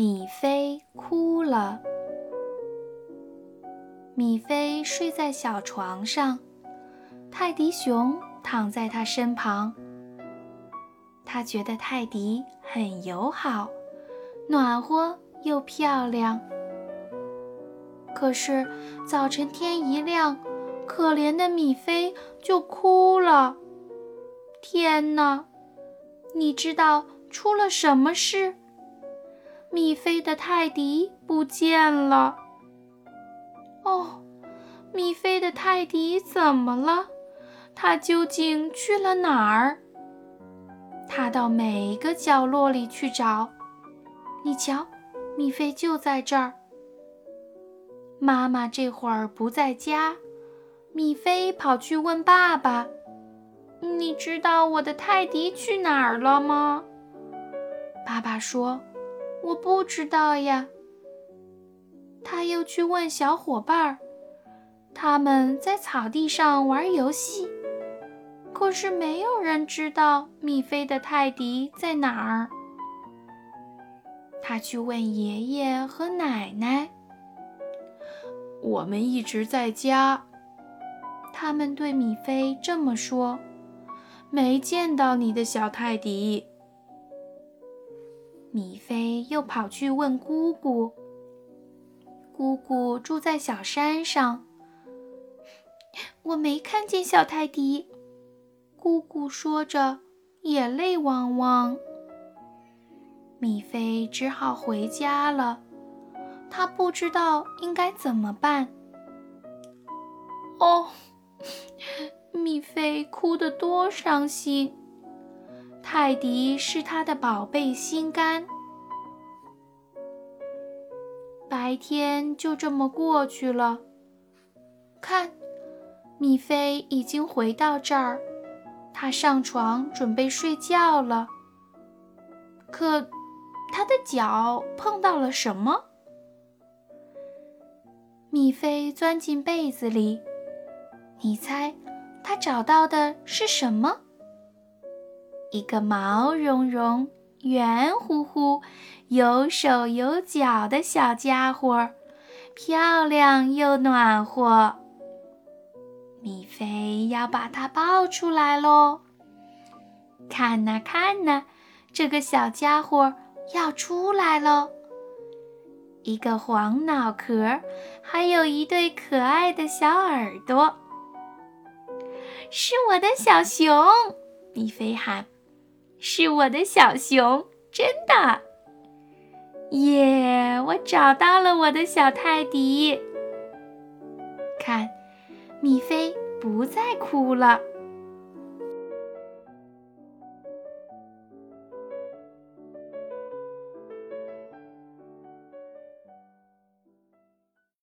米菲哭了。米菲睡在小床上，泰迪熊躺在他身旁。他觉得泰迪很友好，暖和又漂亮。可是早晨天一亮，可怜的米菲就哭了。天哪！你知道出了什么事？米菲的泰迪不见了。哦，米菲的泰迪怎么了？他究竟去了哪儿？他到每一个角落里去找。你瞧，米菲就在这儿。妈妈这会儿不在家，米菲跑去问爸爸：“你知道我的泰迪去哪儿了吗？”爸爸说：“我不知道呀。”他又去问小伙伴儿，他们在草地上玩游戏，可是没有人知道米菲的泰迪在哪儿。他去问爷爷和奶奶。我们一直在家，他们对米菲这么说：“没见到你的小泰迪。”米菲又跑去问姑姑。姑姑住在小山上，我没看见小泰迪。姑姑说着，眼泪汪汪。米菲只好回家了。他不知道应该怎么办。哦，米菲哭得多伤心。泰迪是他的宝贝心肝。白天就这么过去了。看，米菲已经回到这儿，他上床准备睡觉了。可，他的脚碰到了什么？米菲钻进被子里，你猜，他找到的是什么？一个毛茸茸、圆乎乎、有手有脚的小家伙，漂亮又暖和。米菲要把它抱出来喽！看呐看呐，这个小家伙要出来喽！一个黄脑壳，还有一对可爱的小耳朵，是我的小熊！米菲喊：“是我的小熊，真的！”耶，我找到了我的小泰迪。看，米菲不再哭了。